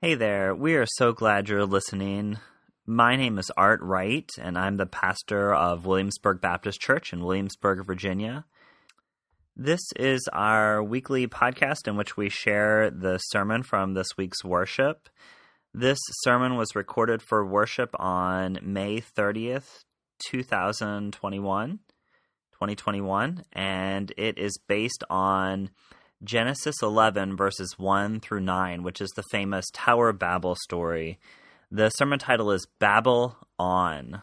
Hey there, we are so glad you're listening. My name is Art Wright, and I'm the pastor of Williamsburg Baptist Church in Williamsburg, Virginia. This is our weekly podcast in which we share the sermon from this week's worship. This sermon was recorded for worship on May 30th, 2021, 2021, and it is based on Genesis 11, verses 1 through 9, which is the famous Tower Babel story. The sermon title is Babel On.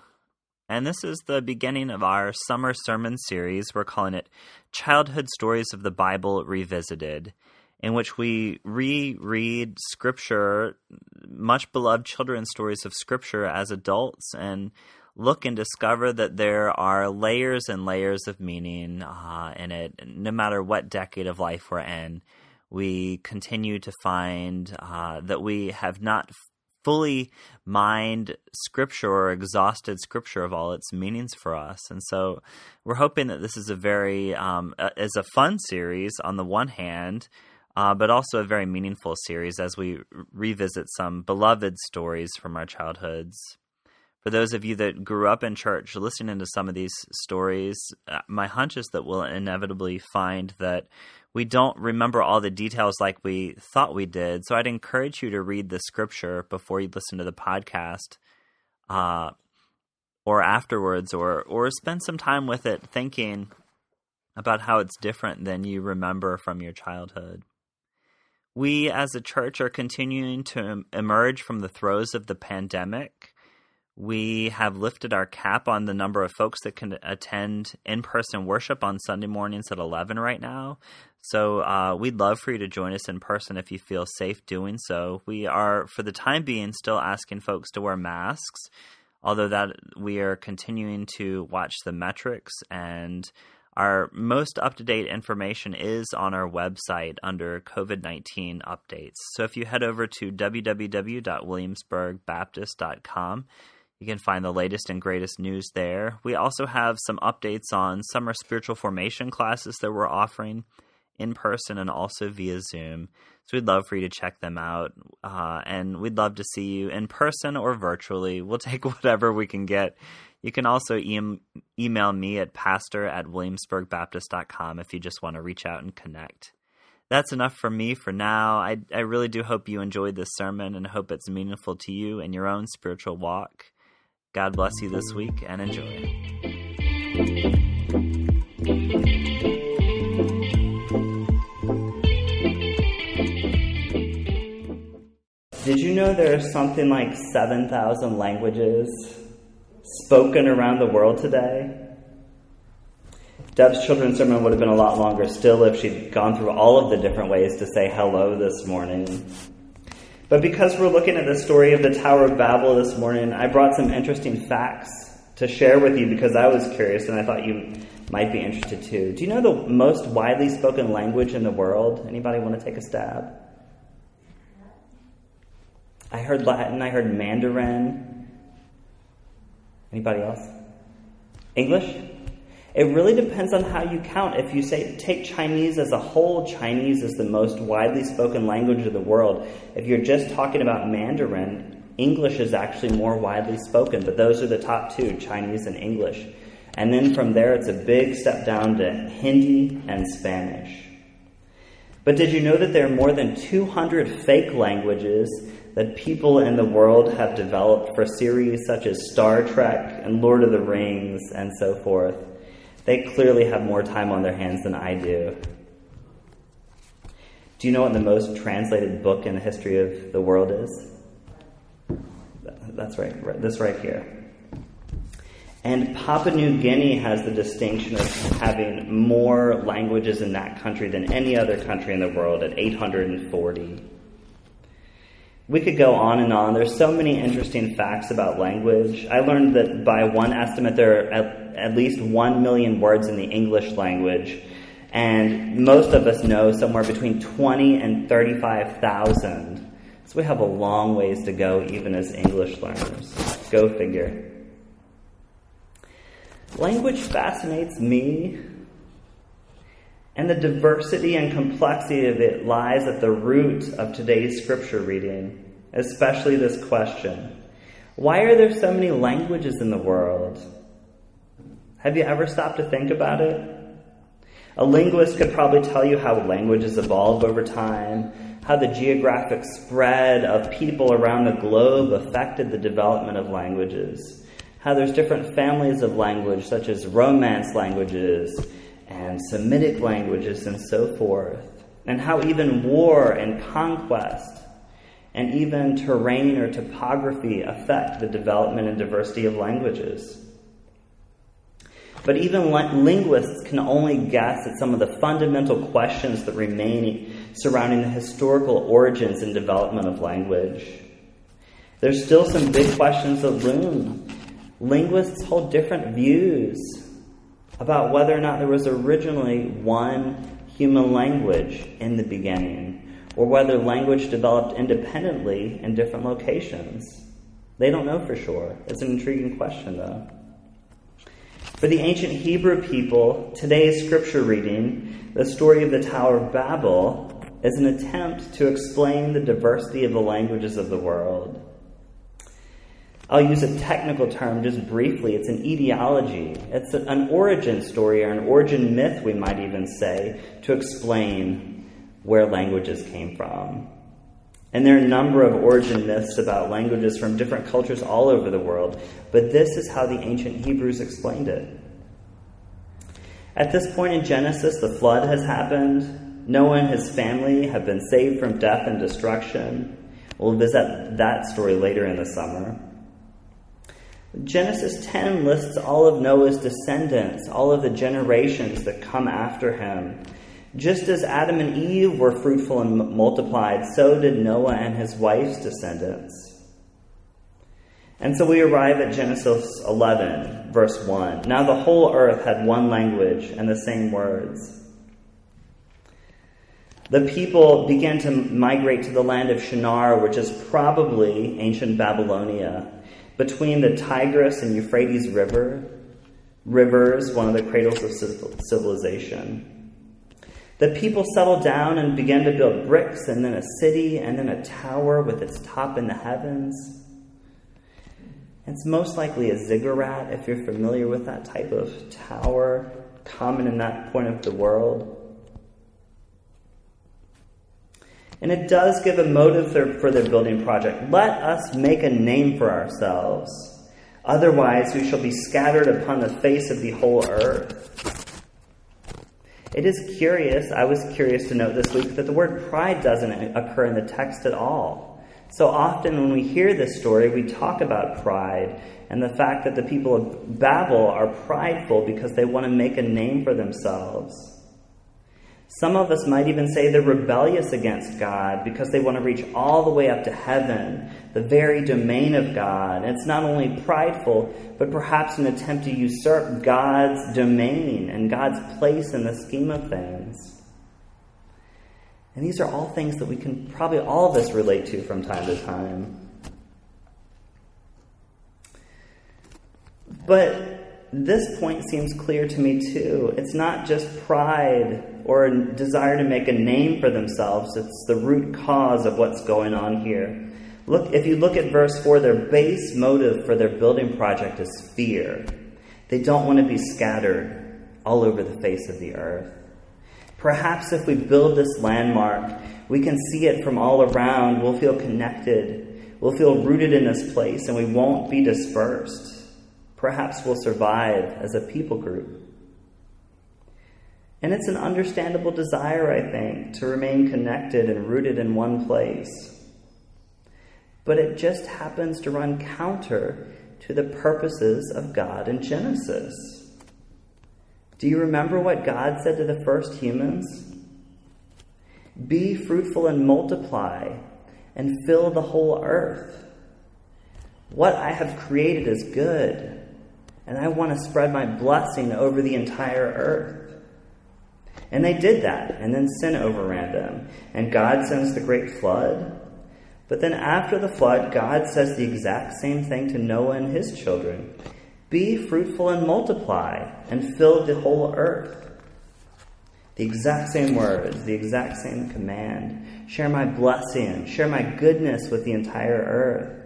And this is the beginning of our summer sermon series. We're calling it Childhood Stories of the Bible Revisited, in which we reread scripture, much beloved children's stories of scripture as adults, and look and discover that there are layers and layers of meaning uh, in it, no matter what decade of life we're in. We continue to find uh, that we have not fully mined scripture or exhausted scripture of all its meanings for us. And so we're hoping that this is a very, um, is a fun series on the one hand, uh, but also a very meaningful series as we revisit some beloved stories from our childhoods. For those of you that grew up in church, listening to some of these stories, uh, my hunch is that we'll inevitably find that we don't remember all the details like we thought we did. So I'd encourage you to read the scripture before you listen to the podcast, uh, or afterwards, or or spend some time with it, thinking about how it's different than you remember from your childhood. We as a church are continuing to emerge from the throes of the pandemic. We have lifted our cap on the number of folks that can attend in person worship on Sunday mornings at 11 right now. So uh, we'd love for you to join us in person if you feel safe doing so. We are, for the time being, still asking folks to wear masks, although that we are continuing to watch the metrics and our most up to date information is on our website under COVID 19 updates. So if you head over to www.williamsburgbaptist.com, you can find the latest and greatest news there. We also have some updates on summer spiritual formation classes that we're offering in person and also via Zoom. So we'd love for you to check them out. Uh, and we'd love to see you in person or virtually. We'll take whatever we can get. You can also e- email me at pastor at williamsburgbaptist.com if you just want to reach out and connect. That's enough for me for now. I, I really do hope you enjoyed this sermon and hope it's meaningful to you in your own spiritual walk. God bless you this week and enjoy. Did you know there's something like 7,000 languages spoken around the world today? Deb's children's sermon would have been a lot longer still if she'd gone through all of the different ways to say hello this morning. But because we're looking at the story of the Tower of Babel this morning, I brought some interesting facts to share with you because I was curious and I thought you might be interested too. Do you know the most widely spoken language in the world? Anybody want to take a stab? I heard Latin, I heard Mandarin. Anybody else? English? It really depends on how you count. If you say take Chinese as a whole, Chinese is the most widely spoken language of the world. If you're just talking about Mandarin, English is actually more widely spoken, but those are the top two, Chinese and English. And then from there, it's a big step down to Hindi and Spanish. But did you know that there are more than 200 fake languages that people in the world have developed for series such as Star Trek and Lord of the Rings and so forth? They clearly have more time on their hands than I do. Do you know what the most translated book in the history of the world is? That's right, right this right here. And Papua New Guinea has the distinction of having more languages in that country than any other country in the world at 840. We could go on and on. There's so many interesting facts about language. I learned that by one estimate, there are at, at least one million words in the English language, and most of us know somewhere between 20 and 35,000. So we have a long ways to go, even as English learners. Go figure. Language fascinates me, and the diversity and complexity of it lies at the root of today's scripture reading. especially this question Why are there so many languages in the world? Have you ever stopped to think about it? A linguist could probably tell you how languages evolve over time, how the geographic spread of people around the globe affected the development of languages, how there's different families of language, such as Romance languages and Semitic languages and so forth, and how even war and conquest and even terrain or topography affect the development and diversity of languages. But even linguists can only guess at some of the fundamental questions that remain surrounding the historical origins and development of language. There's still some big questions that loom. Linguists hold different views about whether or not there was originally one human language in the beginning, or whether language developed independently in different locations. They don't know for sure. It's an intriguing question, though. For the ancient Hebrew people, today's scripture reading, the story of the Tower of Babel, is an attempt to explain the diversity of the languages of the world. I'll use a technical term just briefly. It's an etiology. It's an origin story or an origin myth, we might even say, to explain where languages came from. And there are a number of origin myths about languages from different cultures all over the world, but this is how the ancient Hebrews explained it. At this point in Genesis, the flood has happened. Noah and his family have been saved from death and destruction. We'll visit that story later in the summer. Genesis 10 lists all of Noah's descendants, all of the generations that come after him. Just as Adam and Eve were fruitful and multiplied, so did Noah and his wife's descendants. And so we arrive at Genesis 11, verse 1. Now the whole earth had one language and the same words. The people began to migrate to the land of Shinar, which is probably ancient Babylonia, between the Tigris and Euphrates River, rivers, one of the cradles of civilization. The people settled down and began to build bricks and then a city and then a tower with its top in the heavens. It's most likely a ziggurat if you're familiar with that type of tower, common in that point of the world. And it does give a motive for their building project. Let us make a name for ourselves. Otherwise, we shall be scattered upon the face of the whole earth. It is curious, I was curious to note this week that the word pride doesn't occur in the text at all. So often when we hear this story, we talk about pride and the fact that the people of Babel are prideful because they want to make a name for themselves. Some of us might even say they're rebellious against God because they want to reach all the way up to heaven, the very domain of God. And it's not only prideful, but perhaps an attempt to usurp God's domain and God's place in the scheme of things. And these are all things that we can probably all of us relate to from time to time. But this point seems clear to me too. It's not just pride or a desire to make a name for themselves, it's the root cause of what's going on here. Look, if you look at verse 4, their base motive for their building project is fear. They don't want to be scattered all over the face of the earth. Perhaps if we build this landmark, we can see it from all around. We'll feel connected. We'll feel rooted in this place, and we won't be dispersed. Perhaps we'll survive as a people group. And it's an understandable desire, I think, to remain connected and rooted in one place. But it just happens to run counter to the purposes of God in Genesis. Do you remember what God said to the first humans? Be fruitful and multiply and fill the whole earth. What I have created is good, and I want to spread my blessing over the entire earth. And they did that, and then sin overran them. And God sends the great flood. But then after the flood, God says the exact same thing to Noah and his children Be fruitful and multiply, and fill the whole earth. The exact same words, the exact same command. Share my blessing, share my goodness with the entire earth.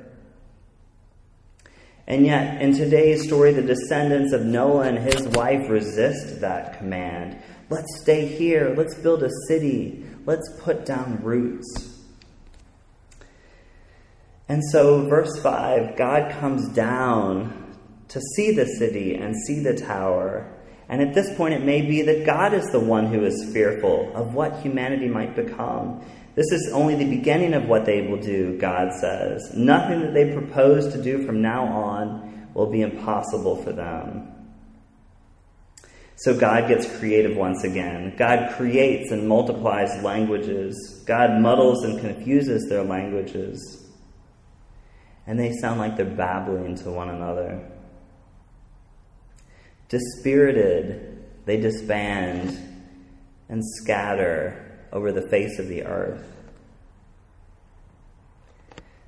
And yet, in today's story, the descendants of Noah and his wife resist that command. Let's stay here. Let's build a city. Let's put down roots. And so, verse 5 God comes down to see the city and see the tower. And at this point, it may be that God is the one who is fearful of what humanity might become. This is only the beginning of what they will do, God says. Nothing that they propose to do from now on will be impossible for them. So God gets creative once again. God creates and multiplies languages. God muddles and confuses their languages. And they sound like they're babbling to one another. Dispirited, they disband and scatter over the face of the earth.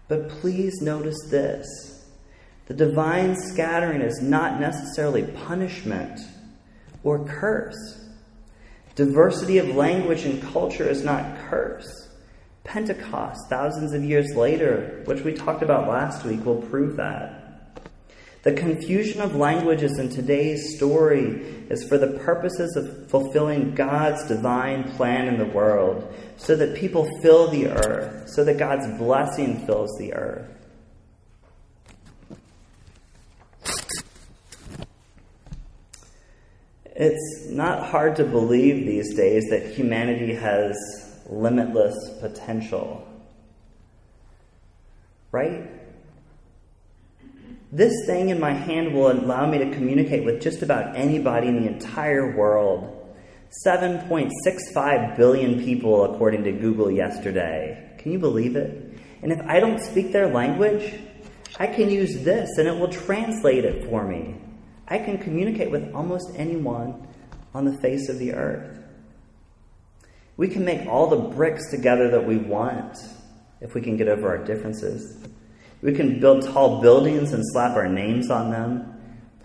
But please notice this the divine scattering is not necessarily punishment or curse. Diversity of language and culture is not curse. Pentecost, thousands of years later, which we talked about last week, will prove that. The confusion of languages in today's story is for the purposes of fulfilling God's divine plan in the world, so that people fill the earth, so that God's blessing fills the earth. It's not hard to believe these days that humanity has limitless potential. Right? This thing in my hand will allow me to communicate with just about anybody in the entire world. 7.65 billion people, according to Google yesterday. Can you believe it? And if I don't speak their language, I can use this and it will translate it for me. I can communicate with almost anyone on the face of the earth. We can make all the bricks together that we want if we can get over our differences. We can build tall buildings and slap our names on them.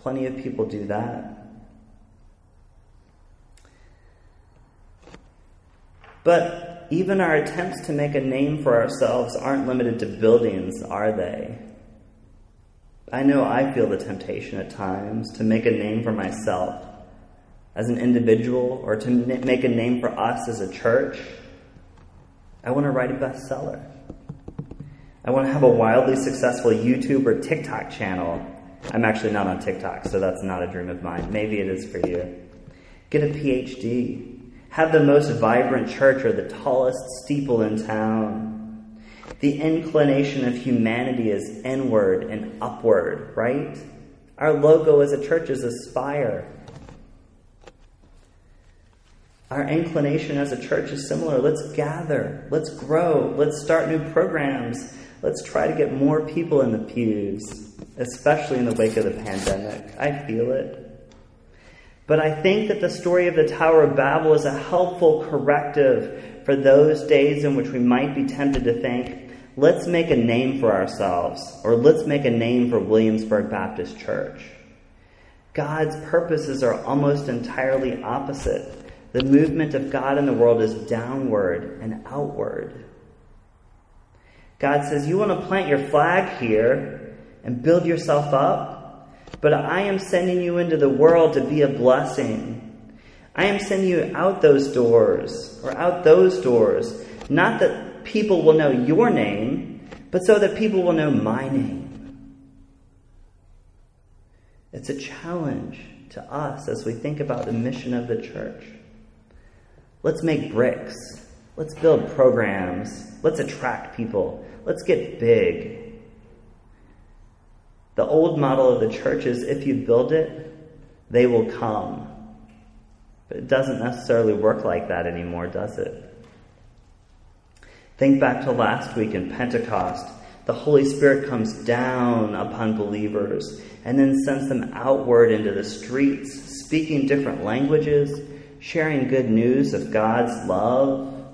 Plenty of people do that. But even our attempts to make a name for ourselves aren't limited to buildings, are they? I know I feel the temptation at times to make a name for myself as an individual or to make a name for us as a church. I want to write a bestseller. I want to have a wildly successful YouTube or TikTok channel. I'm actually not on TikTok, so that's not a dream of mine. Maybe it is for you. Get a PhD. Have the most vibrant church or the tallest steeple in town. The inclination of humanity is inward and upward, right? Our logo as a church is aspire. Our inclination as a church is similar. Let's gather. Let's grow. Let's start new programs. Let's try to get more people in the pews, especially in the wake of the pandemic. I feel it. But I think that the story of the Tower of Babel is a helpful corrective for those days in which we might be tempted to think, let's make a name for ourselves, or let's make a name for Williamsburg Baptist Church. God's purposes are almost entirely opposite. The movement of God in the world is downward and outward. God says, You want to plant your flag here and build yourself up, but I am sending you into the world to be a blessing. I am sending you out those doors, or out those doors, not that people will know your name, but so that people will know my name. It's a challenge to us as we think about the mission of the church. Let's make bricks. Let's build programs. Let's attract people. Let's get big. The old model of the church is if you build it, they will come. But it doesn't necessarily work like that anymore, does it? Think back to last week in Pentecost. The Holy Spirit comes down upon believers and then sends them outward into the streets, speaking different languages, sharing good news of God's love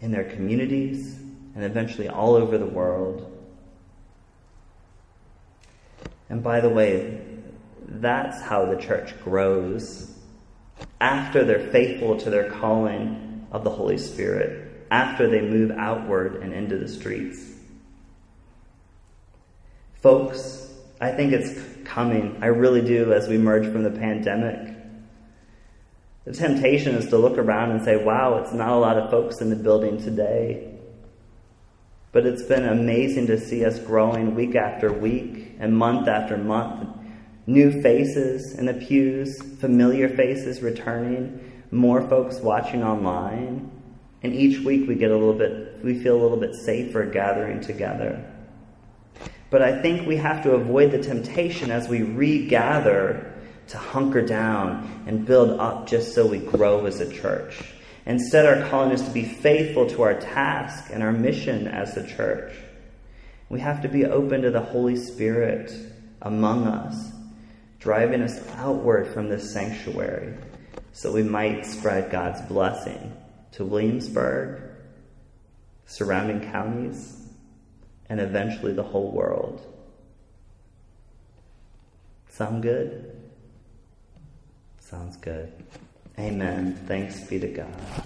in their communities and eventually all over the world. And by the way, that's how the church grows. after they're faithful to their calling of the Holy Spirit, after they move outward and into the streets. Folks, I think it's coming. I really do as we emerge from the pandemic. The temptation is to look around and say, wow, it's not a lot of folks in the building today. But it's been amazing to see us growing week after week and month after month. New faces in the pews, familiar faces returning, more folks watching online. And each week we get a little bit, we feel a little bit safer gathering together. But I think we have to avoid the temptation as we regather to hunker down and build up just so we grow as a church. Instead, our calling is to be faithful to our task and our mission as the church. We have to be open to the Holy Spirit among us, driving us outward from this sanctuary so we might spread God's blessing to Williamsburg, surrounding counties, and eventually the whole world. Sound good? Sounds good. Amen. Thanks be to God.